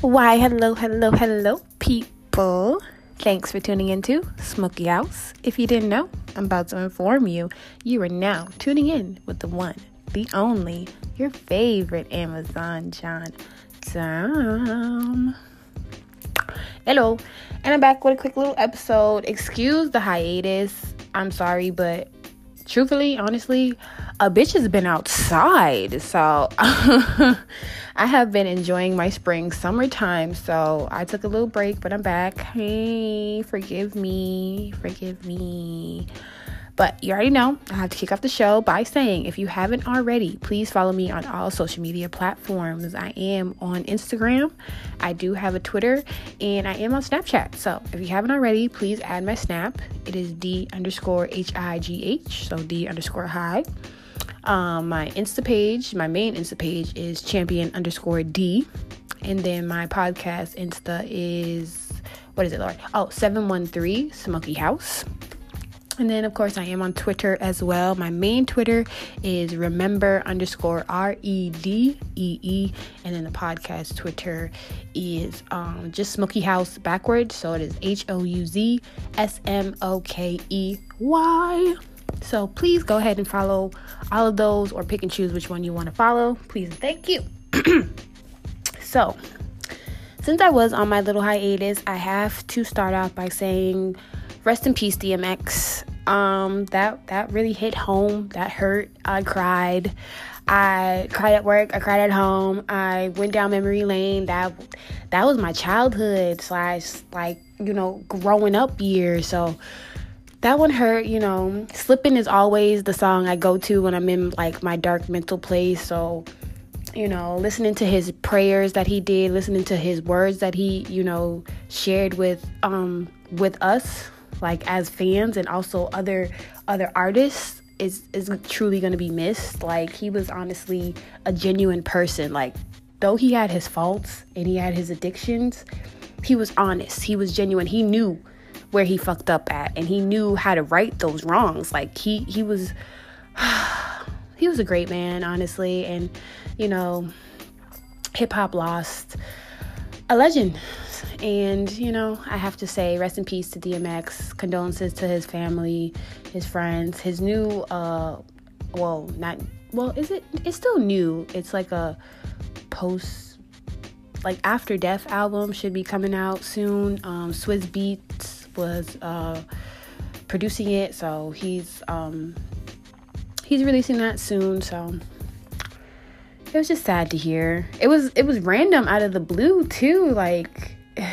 Why, hello, hello, hello, people. Thanks for tuning into Smoky House. If you didn't know, I'm about to inform you. You are now tuning in with the one, the only, your favorite Amazon John Tom. Hello, and I'm back with a quick little episode. Excuse the hiatus. I'm sorry, but truthfully, honestly, a bitch has been outside. So I have been enjoying my spring summertime. So I took a little break, but I'm back. Hey, forgive me. Forgive me. But you already know, I have to kick off the show by saying if you haven't already, please follow me on all social media platforms. I am on Instagram, I do have a Twitter, and I am on Snapchat. So if you haven't already, please add my Snap. It is D underscore H I G H, so D underscore high. Um, my Insta page, my main Insta page is champion underscore D. And then my podcast Insta is, what is it, Lord? Oh, 713 Smoky House. And then, of course, I am on Twitter as well. My main Twitter is remember underscore R E D E E. And then the podcast Twitter is um, just Smoky House backwards. So it is H O U Z S M O K E Y. So please go ahead and follow all of those or pick and choose which one you want to follow. Please thank you. so, since I was on my little hiatus, I have to start off by saying rest in peace DMX. Um that that really hit home. That hurt. I cried. I cried at work, I cried at home. I went down memory lane. That that was my childhood slash like, you know, growing up years. So that one hurt, you know. Slipping is always the song I go to when I'm in like my dark mental place. So, you know, listening to his prayers that he did, listening to his words that he, you know, shared with um with us like as fans and also other other artists is is truly going to be missed. Like he was honestly a genuine person. Like though he had his faults and he had his addictions, he was honest. He was genuine. He knew where he fucked up at and he knew how to right those wrongs. Like he he was he was a great man honestly and you know hip hop lost a legend. And you know i have to say rest in peace to dmx condolences to his family his friends his new uh well not well is it it's still new. It's like a post like after death album should be coming out soon. Um swizz beatz was uh, producing it, so he's um, he's releasing that soon. So it was just sad to hear. It was it was random out of the blue too, like.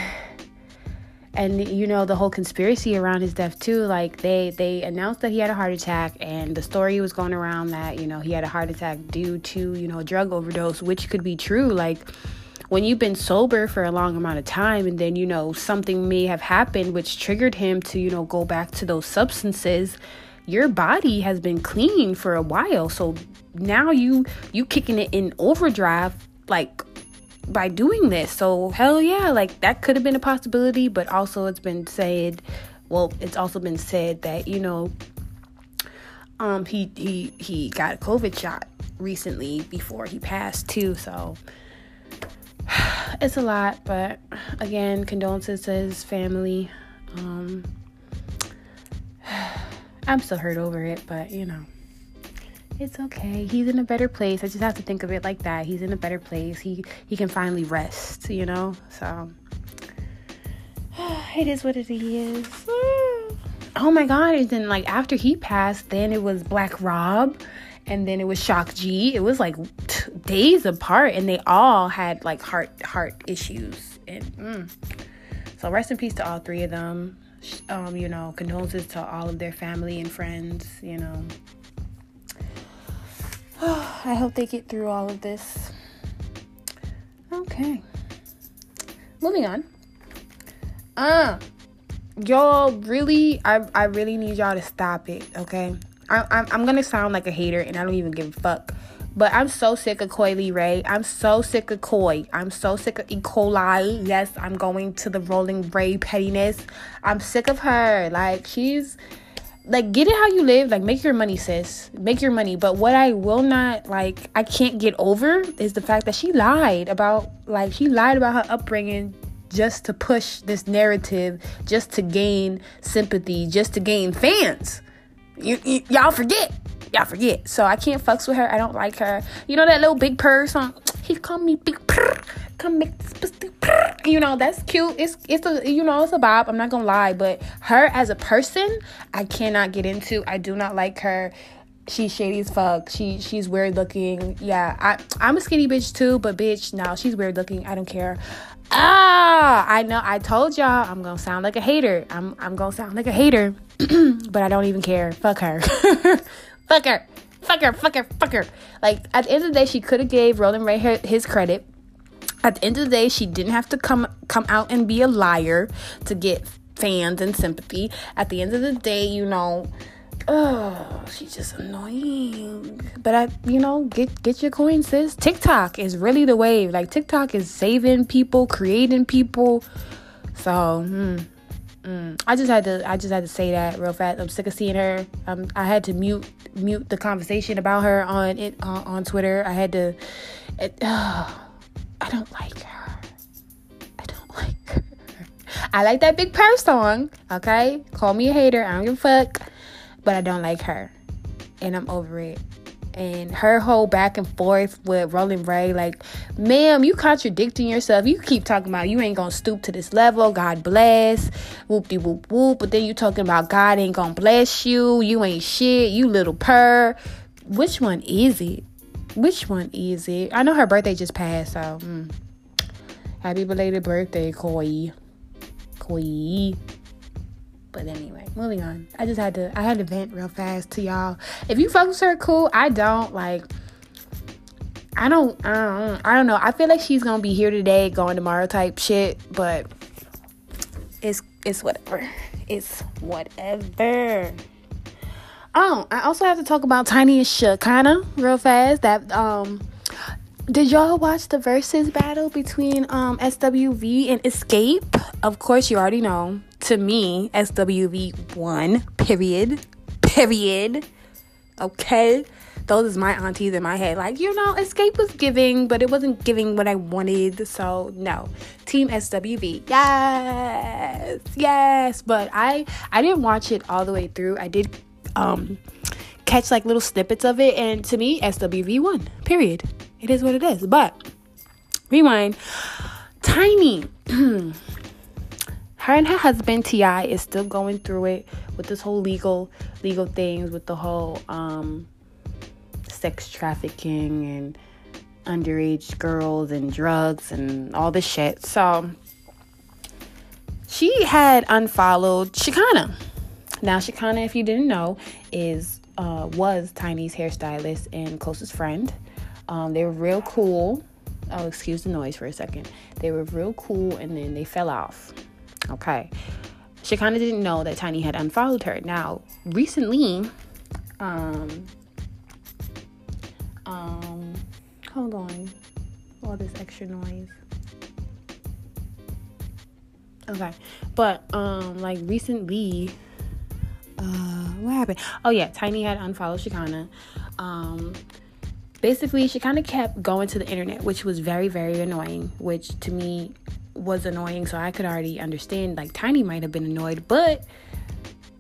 And you know the whole conspiracy around his death too. Like they they announced that he had a heart attack, and the story was going around that you know he had a heart attack due to you know a drug overdose, which could be true. Like when you've been sober for a long amount of time and then you know something may have happened which triggered him to you know go back to those substances your body has been clean for a while. So now you you kicking it in overdrive like by doing this. So hell yeah like that could have been a possibility but also it's been said well it's also been said that you know um he he he got a covid shot recently before he passed too so it's a lot, but again, condolences to his family. Um, I'm still hurt over it, but you know, it's okay. He's in a better place. I just have to think of it like that. He's in a better place. He he can finally rest, you know. So it is what it is. Oh my god! And then like after he passed, then it was Black Rob and then it was Shock G. It was like days apart, and they all had like heart heart issues. And mm. so, rest in peace to all three of them. Um, you know, condolences to all of their family and friends. You know, I hope they get through all of this. Okay, moving on. Uh, y'all really, I I really need y'all to stop it. Okay I, I'm, I'm gonna sound like a hater and I don't even give a fuck. But I'm so sick of Coi Leray. I'm so sick of Coi. I'm so sick of E. coli. Yes, I'm going to the Rolling Ray pettiness. I'm sick of her. Like she's like get it how you live like make your money sis make your money but what i will not like i can't get over is the fact that she lied about like she lied about her upbringing just to push this narrative just to gain sympathy just to gain fans you, y'all forget y'all forget. So i can't fucks with her. I don't like her. You know that little big purr song? He called me big purr. Come make this purr. you know that's cute. It's it's a you know it's a bob i'm not gonna lie. But her as a person i cannot get into. I do not like her. She's shady as fuck. She she's weird looking. Yeah i i'm a skinny bitch too but bitch no she's weird looking. I don't care. Ah i know. I told y'all i'm gonna sound like a hater. I'm i'm gonna sound like a hater but i don't even care. Fuck her fuck her fuck her fuck her fuck her like at the end of the day she could have gave rolling ray his credit at the end of the day, she didn't have to come come out and be a liar to get fans and sympathy. At the end of the day, you know, oh, she's just annoying. But I, you know, get get your coin, sis. TikTok is really the wave. Like TikTok is saving people, creating people. So, hmm. Mm. I just had to I just had to say that real fast. I'm sick of seeing her. Um, I had to mute mute the conversation about her on it on Twitter. I had to. It, uh, I don't like her. I don't like her. I like that Big Purr song, okay? Call me a hater. I don't give a fuck. But I don't like her. And I'm over it. And her whole back and forth with Rolling Ray, like, ma'am, you contradicting yourself. You keep talking about you ain't gonna stoop to this level. God bless. Whoop de whoop whoop. But then you talking about God ain't gonna bless you. You ain't shit. You little purr. Which one is it? Which one is it? I know her birthday just passed, so mm. happy belated birthday, Coi. Coi. But anyway, moving on. I just had to I had to vent real fast to y'all. If you fuck with her, cool. I don't like. I don't. I don't. I don't know. I feel like she's gonna be here today, going tomorrow, type shit. But it's it's whatever. It's whatever. Oh, I also have to talk about Tiny and Shekinah real fast. That um did y'all watch the Verzuz battle between um SWV and Xscape? Of course you already know. To me, SWV1, Period. Period. Okay. Those is my aunties in my head. Like, you know, xscape was giving, but it wasn't giving what I wanted. So no. Team SWV. Yes. Yes. But I I didn't watch it all the way through. I did um, catch like little snippets of it. And to me, SWV won. Period. It is what it is. But rewind. Tiny. her and her husband T.I. is still going through it with this whole legal legal things with the whole um, sex trafficking and underage girls and drugs and all this shit. So she had unfollowed Shekinah now, Shekinah, if you didn't know, is uh, was Tiny's hairstylist and closest friend. Um, they were real cool. Oh, excuse the noise for a second. They were real cool, and then they fell off. Okay. Shekinah didn't know that Tiny had unfollowed her. Now, recently, um, um, hold on, all this extra noise. Okay, but um, like recently, uh, what happened? Oh yeah, Tiny had unfollowed Shekinah. Um, basically, she kind of kept going to the internet, which was very, very annoying. Which to me was annoying, so I could already understand. Like Tiny might have been annoyed, but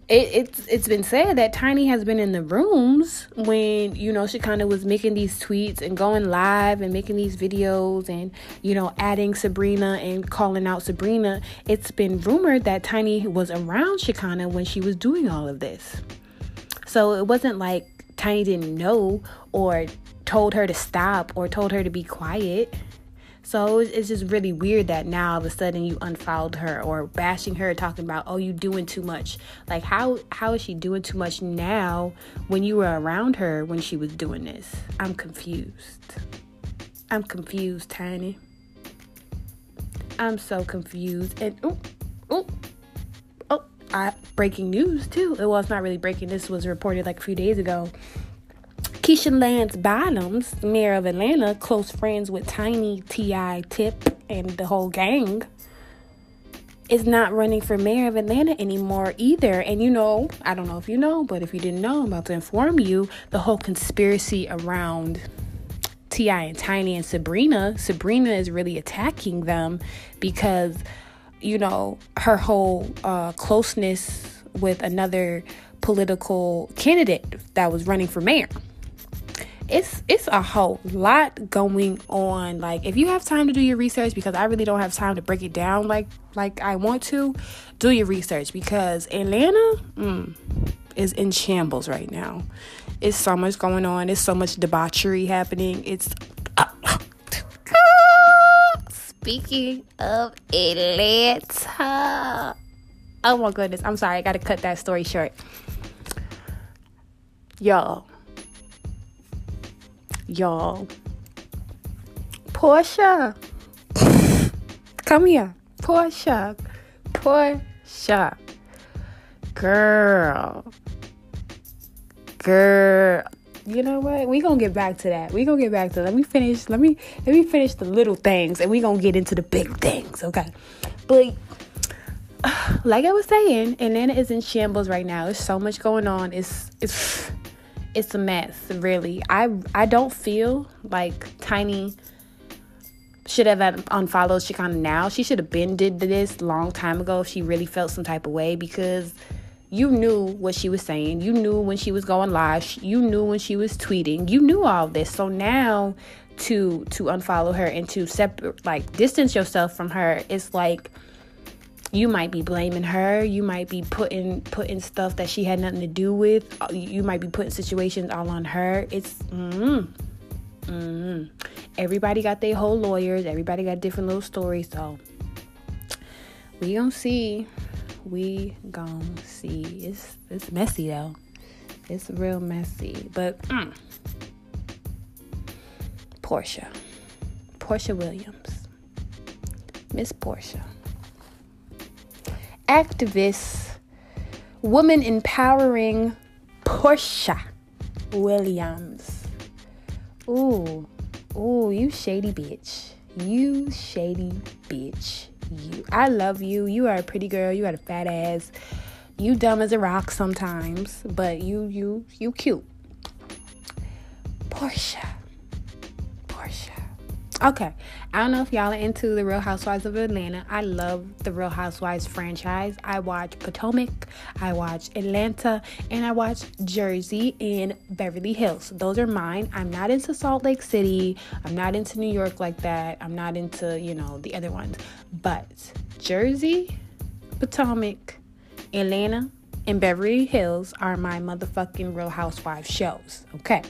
it, it's it's been said that Tiny has been in the rooms when you know she kind of was making these tweets and going live and making these videos and you know adding Sabrina and calling out Sabrina. It's been rumored that Tiny was around Shekinah when she was doing all of this, so it wasn't like Tiny didn't know or told her to stop or told her to be quiet. So it's just really weird that now all of a sudden you unfollowed her or bashing her, talking about, oh, you doing too much. Like how how is she doing too much now when you were around her when she was doing this? I'm confused. I'm confused, Tiny. I'm so confused. And oh, oh, oh, I breaking news too. Well, it's not really breaking. This was reported like a few days ago. Keisha Lance Bottoms, mayor of Atlanta, close friends with Tiny, T.I., Tip, and the whole gang. is not running for mayor of Atlanta anymore either. And you know, I don't know if you know, but if you didn't know, I'm about to inform you the whole conspiracy around T.I. and Tiny and Sabrina. Sabrina is really attacking them because, you know, her whole uh, closeness with another political candidate that was running for mayor it's it's a whole lot going on. Like if you have time to do your research because i really don't have time to break it down like like i want to do your research because atlanta mm, is in shambles right now. It's so much going on. It's so much debauchery happening. It's speaking of atlanta. Oh my goodness. I'm sorry. I gotta cut that story short. Y'all y'all. Porsha, Come here. Porsha, Porsha, Girl. Girl. You know what? We gonna get back to that. We gonna get back to. Let me finish. Let me let me finish the little things and we gonna get into the big things, okay? But like I was saying, Atlanta is in shambles right now. There's so much going on. It's it's it's a mess, really. I I don't feel like Tiny should have unfollowed Shekinah now. She should have been did this long time ago if she really felt some type of way because you knew what she was saying. You knew when she was going live. You knew when she was tweeting. You knew all this. So now to to unfollow her and to separate like distance yourself from her, it's like you might be blaming her. You might be putting putting stuff that she had nothing to do with. Uh, you might be putting situations all on her. It's mm, mm. everybody got their whole lawyers. Everybody got different little stories. So we gonna see. We gonna see. It's it's messy though. It's real messy. But mm. portia. Porsha Williams. Miss Porsha activist, woman empowering Porsha Williams. Ooh, ooh, you shady bitch. You shady bitch. You. I love you. You are a pretty girl. You got a fat ass. You dumb as a rock sometimes, but you you you cute. Porsha. Okay, I don't know if y'all are into the Real Housewives of Atlanta. I love the Real Housewives franchise. I watch Potomac, I watch Atlanta, and I watch Jersey and Beverly Hills. Those are mine. I'm not into Salt Lake City. I'm not into New York like that. I'm not into, you know, the other ones. But Jersey, Potomac, Atlanta, and Beverly Hills are my motherfucking Real Housewives shows. Okay.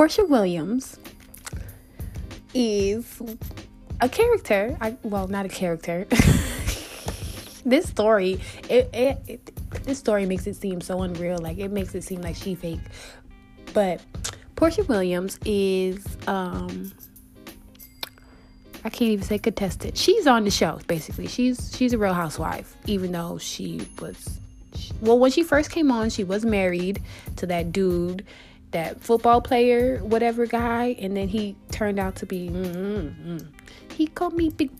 Porsha Williams is a character. I, well, not a character. this story, it, it, it, this story makes it seem so unreal. Like it makes it seem like she fake. But Porsha Williams is um I can't even say contested. She's on the show basically. She's she's a real housewife even though she was well when she first came on, she was married to that dude that football player, whatever guy, and then he turned out to be. Mm-hmm. He called me big.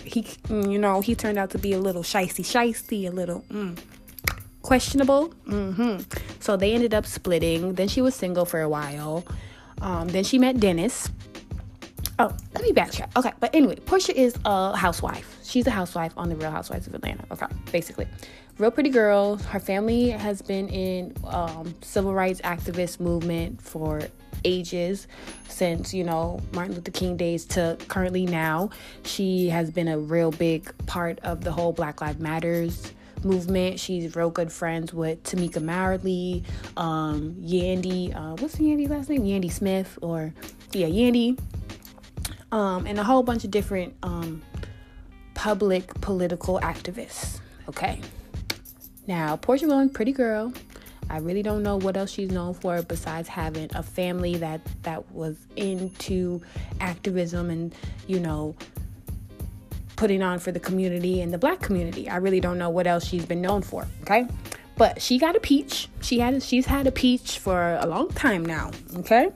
He, you know, he turned out to be a little shisty, shisty, a little mm, questionable. Mm-hmm. So they ended up splitting. Then she was single for a while. Um, then she met Dennis. Oh, let me backtrack. Okay, but anyway, Porsha is a housewife. She's a housewife on the Real Housewives of Atlanta. Okay, basically real pretty girl. Her family has been in um, civil rights activist movement for ages since you know Martin Luther King days to currently now. She has been a real big part of the whole Black Lives Matters movement. She's real good friends with Tamika Mallory, um, Yandy. Uh, what's Yandy last name? Yandy Smith or yeah, Yandy, um, and a whole bunch of different um, public political activists. Okay. Now, Porsha Williams, pretty girl. I really don't know what else she's known for besides having a family that that was into activism and you know putting on for the community and the black community. I really don't know what else she's been known for, okay? But she got a peach. She had she's had a peach for a long time now, okay?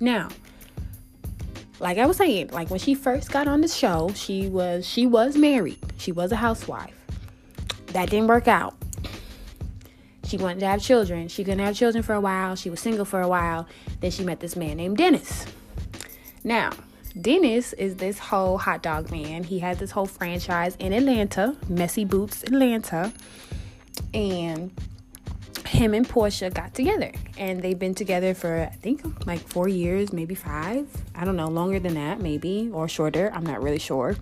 Now, like I was saying, like when she first got on the show, she was she was married. She was a housewife. That didn't work out. She wanted to have children. She couldn't have children for a while. She was single for a while. Then she met this man named Dennis. Now, Dennis is this whole hot dog man. He had this whole franchise in Atlanta, Messy Boots Atlanta. And him and Porsha got together. And they've been together for, I think, like four years, maybe five. I don't know, longer than that, maybe, or shorter. I'm not really sure.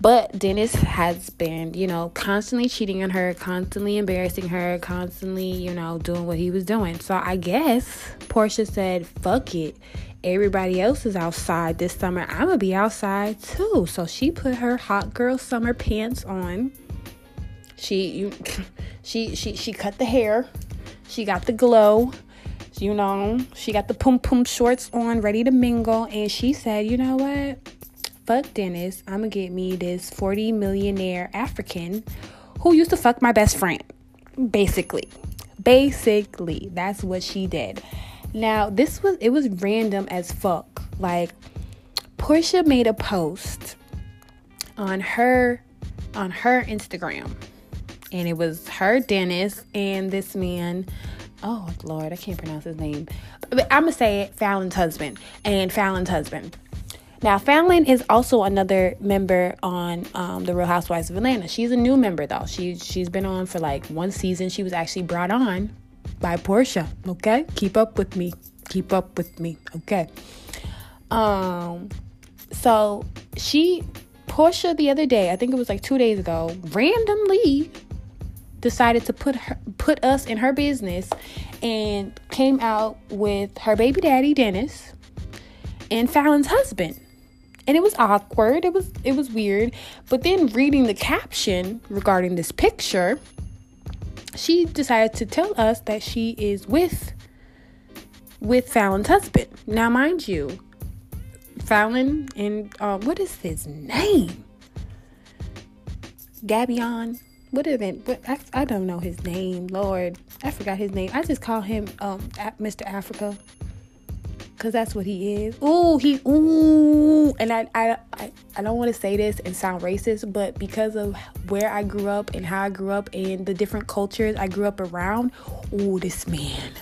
But Dennis has been, you know, constantly cheating on her, constantly embarrassing her, constantly, you know, doing what he was doing. So I guess Porsha said, fuck it. Everybody else is outside this summer. I'm gonna be outside too. So she put her hot girl summer pants on. She you she she she cut the hair. She got the glow. You know, she got the pum pum shorts on, ready to mingle, and she said, "You know what? fuck Dennis. I'm gonna get me this 40 millionaire African who used to fuck my best friend. Basically. Basically, that's what she did. Now, this was it was random as fuck. Like Porsha made a post on her on her Instagram. And it was her Dennis and this man oh Lord, I can't pronounce his name. But I'm gonna say it, Fallon's husband and Fallon's husband. Now, Fallon is also another member on um, the Real Housewives of Atlanta. She's a new member though. She she's been on for like one season. She was actually brought on by Porsha. Okay, keep up with me. Keep up with me. Okay. Um. So she Porsha the other day, I think it was like two days ago, randomly decided to put her put us in her business and came out with her baby daddy Dennis and Fallon's husband. And it was awkward. It was it was weird. But then reading the caption regarding this picture she decided to tell us that she is with with Fallon's husband. Now mind you Fallon and uh, what is his name? Gabion what is it I, I don't know his name Lord I forgot his name I just call him um, Mr. Africa Cause that's what he is. Ooh, he ooh, and I I I, I don't want to say this and sound racist, but because of where I grew up and how I grew up and the different cultures I grew up around, ooh, this man,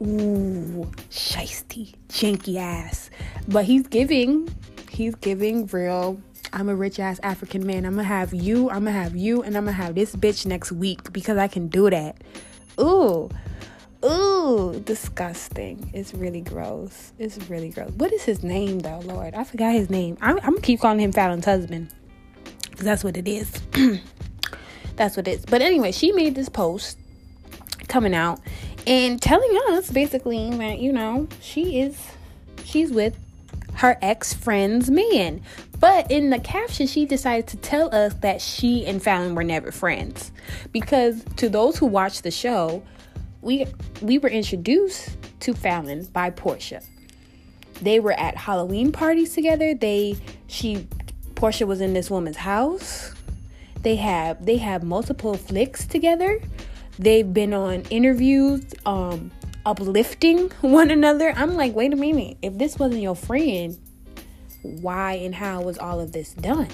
ooh, shisty, janky ass. But he's giving, he's giving real. I'm a rich ass African man. I'm gonna have you. I'm gonna have you, and I'm gonna have this bitch next week because I can do that. Ooh. Ooh, disgusting. It's really gross. It's really gross. What is his name though, Lord? I forgot his name. I'm, I'm gonna keep calling him Fallon's husband. Because that's what it is. that's what it is. But anyway, she made this post coming out and telling us basically that, you know, she is she's with her ex-friend's man. But in the caption, she decided to tell us that she and Fallon were never friends. Because to those who watch the show, we we were introduced to Fallon by Porsha. They were at Halloween parties together. They she Porsha was in this woman's house. They have they have multiple flicks together. They've been on interviews, um, uplifting one another. I'm like, wait a minute. If this wasn't your friend, why and how was all of this done?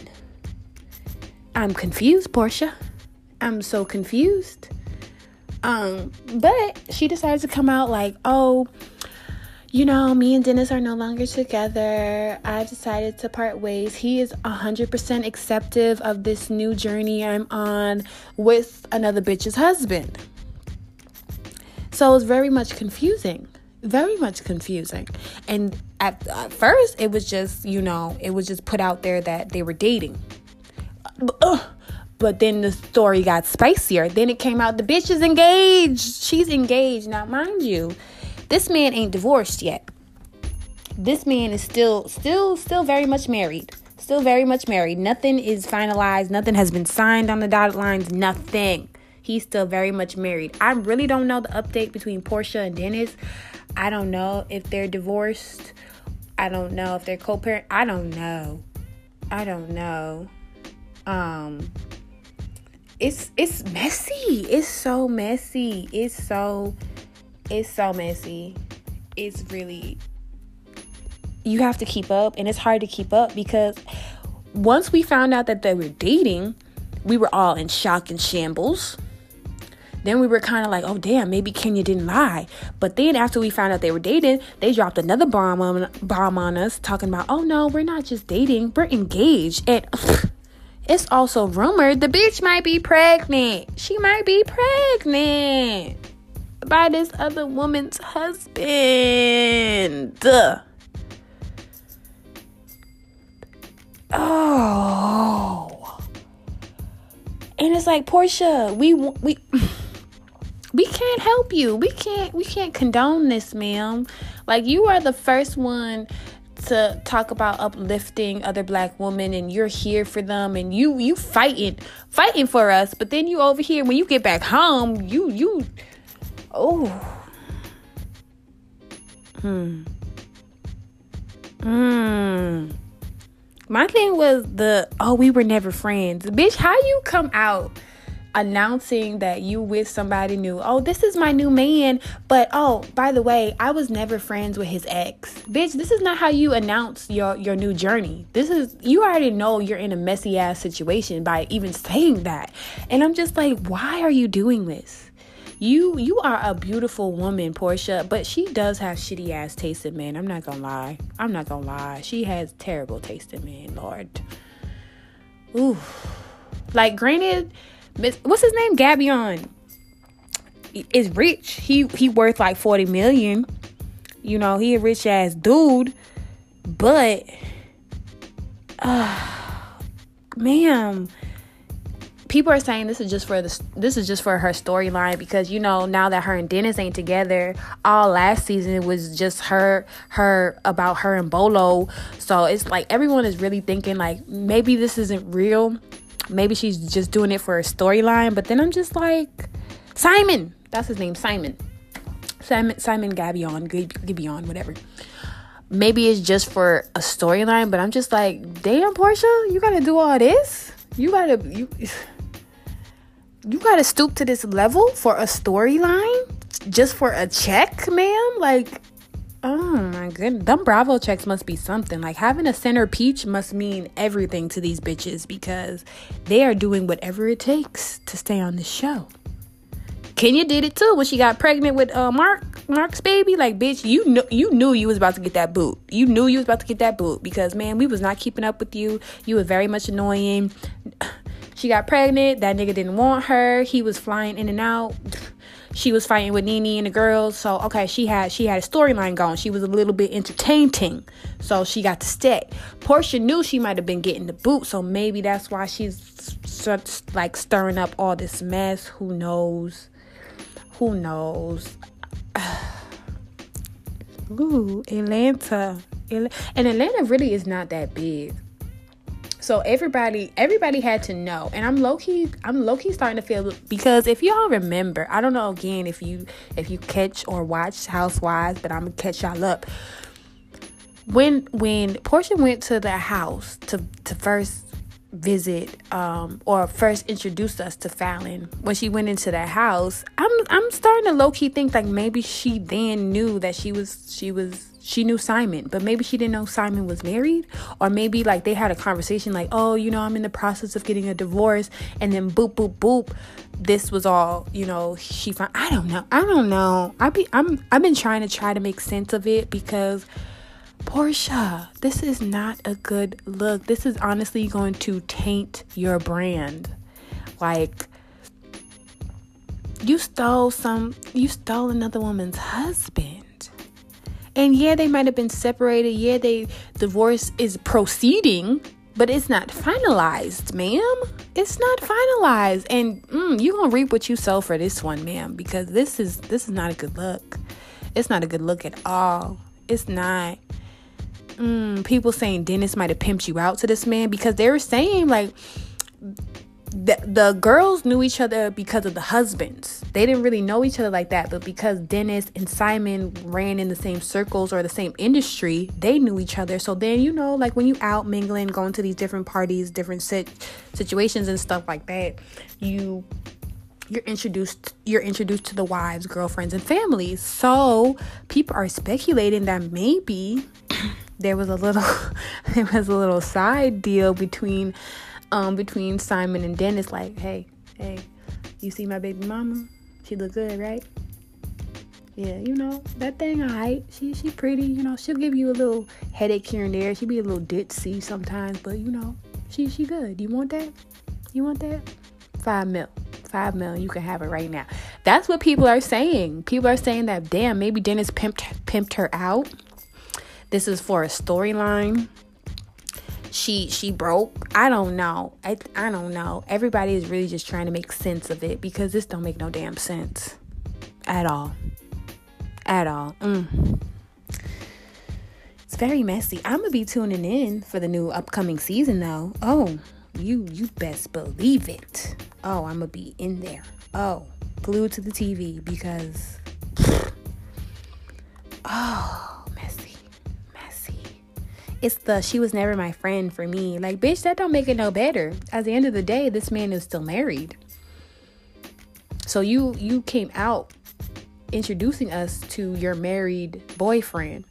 I'm confused, Porsha. I'm so confused. Um, but she decides to come out like, oh, you know, me and Dennis are no longer together. I've decided to part ways. He is 100% acceptive of this new journey I'm on with another bitch's husband. So it was very much confusing. Very much confusing. And at, at first, it was just, you know, it was just put out there that they were dating. But then the story got spicier. Then it came out the bitch is engaged. She's engaged. Now, mind you, this man ain't divorced yet. This man is still, still, still very much married. Still very much married. Nothing is finalized. Nothing has been signed on the dotted lines. Nothing. He's still very much married. I really don't know the update between Porsha and Dennis. I don't know if they're divorced. I don't know if they're co-parent. I don't know. I don't know. Um, it's it's messy. It's so messy. It's so it's so messy. It's really you have to keep up and it's hard to keep up because once we found out that they were dating, we were all in shock and shambles. Then we were kind of like, oh damn, maybe Kenya didn't lie. But then after we found out they were dating, they dropped another bomb on, bomb on us, talking about, oh no, we're not just dating, we're engaged. And it's also rumored the bitch might be pregnant. She might be pregnant by this other woman's husband. Oh. And it's like, Porsha, we we we can't help you. We can't we can't condone this, ma'am. Like you are the first one to talk about uplifting other black women and you're here for them and you you fighting fighting for us. But then you over here when you get back home you you oh. Hmm. Hmm. My thing was the oh we were never friends. Bitch how you come out announcing that you with somebody new. Oh, this is my new man. But oh, by the way, I was never friends with his ex. Bitch, this is not how you announce your your new journey. This is you already know you're in a messy ass situation by even saying that. And I'm just like, why are you doing this? You you are a beautiful woman, Porsha, but she does have shitty ass taste in men. I'm not gonna lie. I'm not gonna lie. She has terrible taste in men, Lord. Ooh. Like granted, what's his name? Gabion is rich. He he worth like 40 million. You know, he a rich ass dude. But uh ma'am, people are saying this is just for the this is just for her storyline because you know now that her and Dennis ain't together, all last season was just her her about her and Bolo. So it's like everyone is really thinking like maybe this isn't real maybe she's just doing it for a storyline. But then I'm just like, Simon, that's his name, Simon. Simon, Simon Gabion, Gabion, whatever. Maybe it's just for a storyline, but I'm just like, damn, Porsha, you gotta do all this. You gotta you, you gotta stoop to this level for a storyline, just for a check, ma'am. Like, Oh my goodness. Them Bravo checks must be something. Like having a center peach must mean everything to these bitches because they are doing whatever it takes to stay on the show. Kenya did it too when she got pregnant with uh Mark Mark's baby. Like, bitch, you knew you knew you was about to get that boot. You knew you was about to get that boot because man, we was not keeping up with you. You were very much annoying. She got pregnant. That nigga didn't want her. He was flying in and out she was fighting with Nene and the girls. So okay, she had she had a storyline going. She was a little bit entertaining, so she got to stay. Porsha knew she might have been getting the boot, so maybe that's why she's such like stirring up all this mess. Who knows? Who knows? Ooh, Atlanta. And Atlanta really is not that big. So everybody, everybody had to know, and I'm low key, I'm low key starting to feel because if y'all remember, I don't know again if you if you catch or watch Housewives, but I'm gonna catch y'all up. When when Porsha went to the house to to first visit um or first introduced us to Fallon when she went into that house I'm I'm starting to low key think like maybe she then knew that she was she was she knew Simon, but maybe she didn't know Simon was married, or maybe like they had a conversation like, oh, you know, I'm in the process of getting a divorce, and then boop, boop, boop, this was all, you know, she found. I don't know. I don't know. I be I'm I've been trying to try to make sense of it because Porsha, this is not a good look. This is honestly going to taint your brand. Like you stole some you stole another woman's husband and yeah, they might have been separated. Yeah, they divorce is proceeding, but it's not finalized, ma'am. It's not finalized, and mm, you're gonna reap what you sow for this one, ma'am, because this is this is not a good look. It's not a good look at all. It's not. Mm, people saying Dennis might have pimped you out to this man because they were saying like the, the girls knew each other because of the husbands. They didn't really know each other like that, but because Dennis and Simon ran in the same circles or the same industry, they knew each other. So then, you know, like when you out mingling, going to these different parties, different sit- situations and stuff like that, you you're introduced you're introduced to the wives, girlfriends and families. So, people are speculating that maybe there was a little there was a little side deal between um between Simon and Dennis like, "Hey, hey, you see my baby mama? She look good, right?" Yeah, you know, that thing I alright. She she pretty, you know, she'll give you a little headache here and there. She be a little ditzy sometimes, but you know, she she good. You want that? You want that? Five mil. Five mil, you can have it right now. That's what people are saying. People are saying that damn, maybe Dennis pimped pimped her out this is for a storyline she she broke. I don't know. I i don't know. Everybody is really just trying to make sense of it because this don't make no damn sense. At all. At all. Mm. it's very messy. I'm gonna be tuning in for the new upcoming season though. Oh you you best believe it. Oh i'm gonna be in there. Oh glued to the tv because oh it's the she was never my friend for me. Like, bitch, that don't make it no better. At the end of the day, this man is still married. So you you came out introducing us to your married boyfriend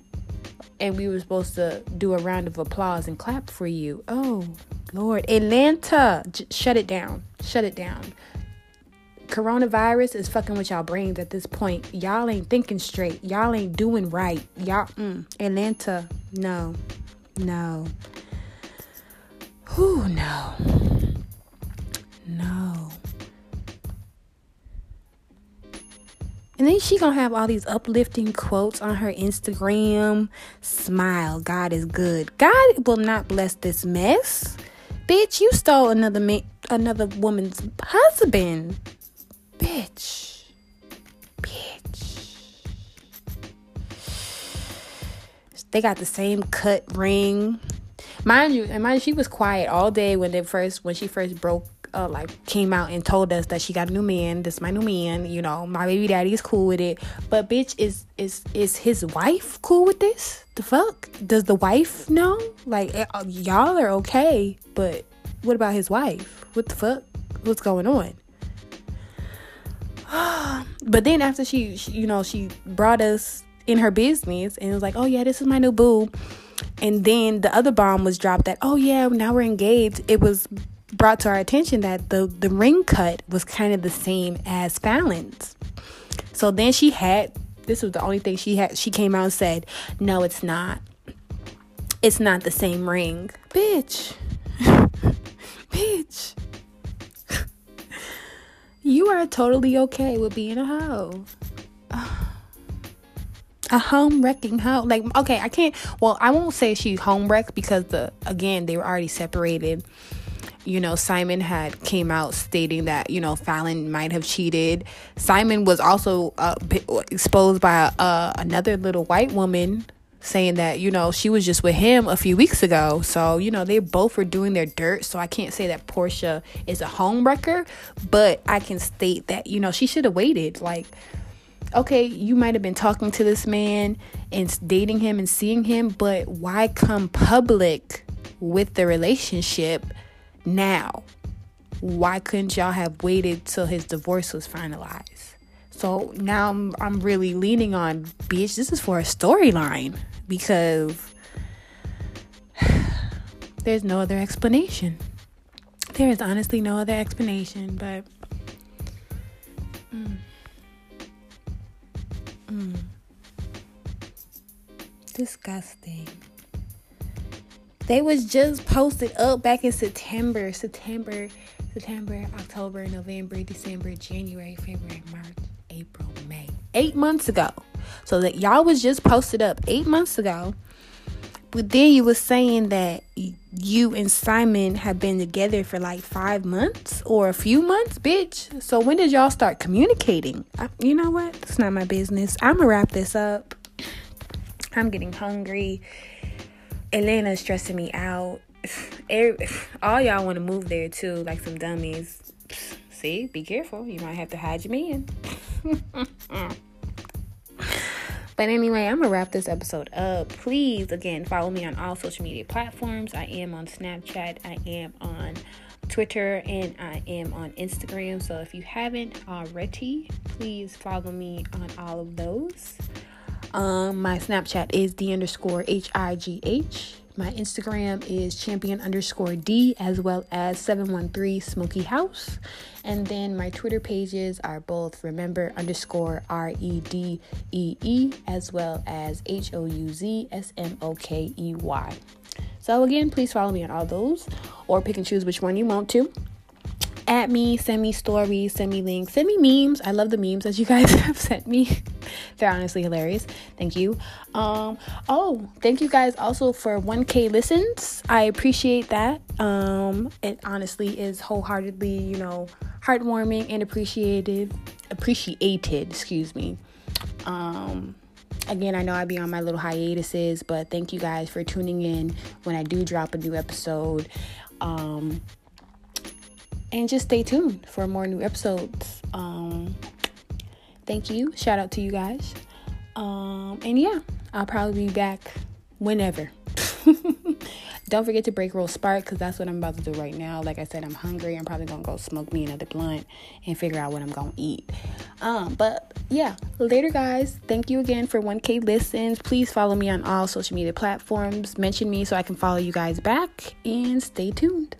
and we were supposed to do a round of applause and clap for you. Oh, Lord. Atlanta, j- shut it down. Shut it down. Coronavirus is fucking with y'all brains at this point. Y'all ain't thinking straight. Y'all ain't doing right. Y'all, mm, Atlanta, no. No. Who no. No. And then she gonna have all these uplifting quotes on her Instagram. Smile, God is good. God will not bless this mess. Bitch, you stole another man, another woman's husband. Bitch. They got the same cut ring. Mind you, and mind you, she was quiet all day when they first when she first broke uh, like came out and told us that she got a new man. This my new man. You know, my baby daddy is cool with it. But bitch, is is is his wife cool with this? The fuck? Does the wife know? Like eh, uh, y'all are okay, but what about his wife? What the fuck? What's going on? but then after she, she, you know, she brought us in her business and was like, oh yeah, this is my new boo. And then the other bomb was dropped that, oh yeah, now we're engaged. It was brought to our attention that the, the ring cut was kind of the same as Falyn's. So then she had, this was the only thing she had, she came out and said, no, it's not. It's not the same ring. Bitch. Bitch. you are totally okay with being a hoe a home wrecking hoe. Like, okay, I can't. Well, I won't say she home wrecked because the again they were already separated. You know, Simon had came out stating that you know Fallon might have cheated. Simon was also uh, exposed by uh, another little white woman saying that you know she was just with him a few weeks ago. So you know they both were doing their dirt. So I can't say that porsha is a home wrecker, but I can state that you know she should have waited. Like okay, you might have been talking to this man and dating him and seeing him, but why come public with the relationship now? Why couldn't y'all have waited till his divorce was finalized? So now I'm, I'm really leaning on, bitch, this is for a storyline because there's no other explanation. There is honestly no other explanation, but. Mm. Disgusting. They was just posted up back in September, September, September, October, November, December, January, February, March, April, May. Eight months ago. So that y'all was just posted up eight months ago. But then you was saying that you and Simon have been together for like five months or a few months, bitch. So when did y'all start communicating? I, you know what? It's not my business. I'm gonna wrap this up. I'm getting hungry. Atlanta's stressing me out. All y'all want to move there too, like some dummies. See, be careful. You might have to hide your man. But anyway, I'm gonna wrap this episode up. Please, again, follow me on all social media platforms. I am on Snapchat, I am on Twitter, and I am on Instagram. So if you haven't already, please follow me on all of those. Um, my Snapchat is the underscore H I G H. My Instagram is champion underscore D as well as 713 Smoky House. And then my Twitter pages are both remember underscore R E D E E as well as H O U Z S M O K E Y. So, again, please follow me on all those or pick and choose which one you want to at me, send me stories, send me links, send me memes. I love the memes that you guys have sent me. They're honestly hilarious. Thank you. Um, oh, thank you guys also for 1K listens. I appreciate that. Um, it honestly is wholeheartedly, you know, heartwarming and appreciated. Appreciated, excuse me. Um, again, I know I'd be on my little hiatuses, but thank you guys for tuning in when I do drop a new episode. Um, and just stay tuned for more new episodes. Um, thank you. Shout out to you guys. Um, and yeah, I'll probably be back whenever. Don't forget to break roll spark because that's what I'm about to do right now. Like I said, I'm hungry. I'm probably gonna go smoke me another blunt and figure out what I'm gonna eat. Um, but yeah, later, guys. Thank you again for 1K listens. Please follow me on all social media platforms. Mention me so I can follow you guys back and stay tuned.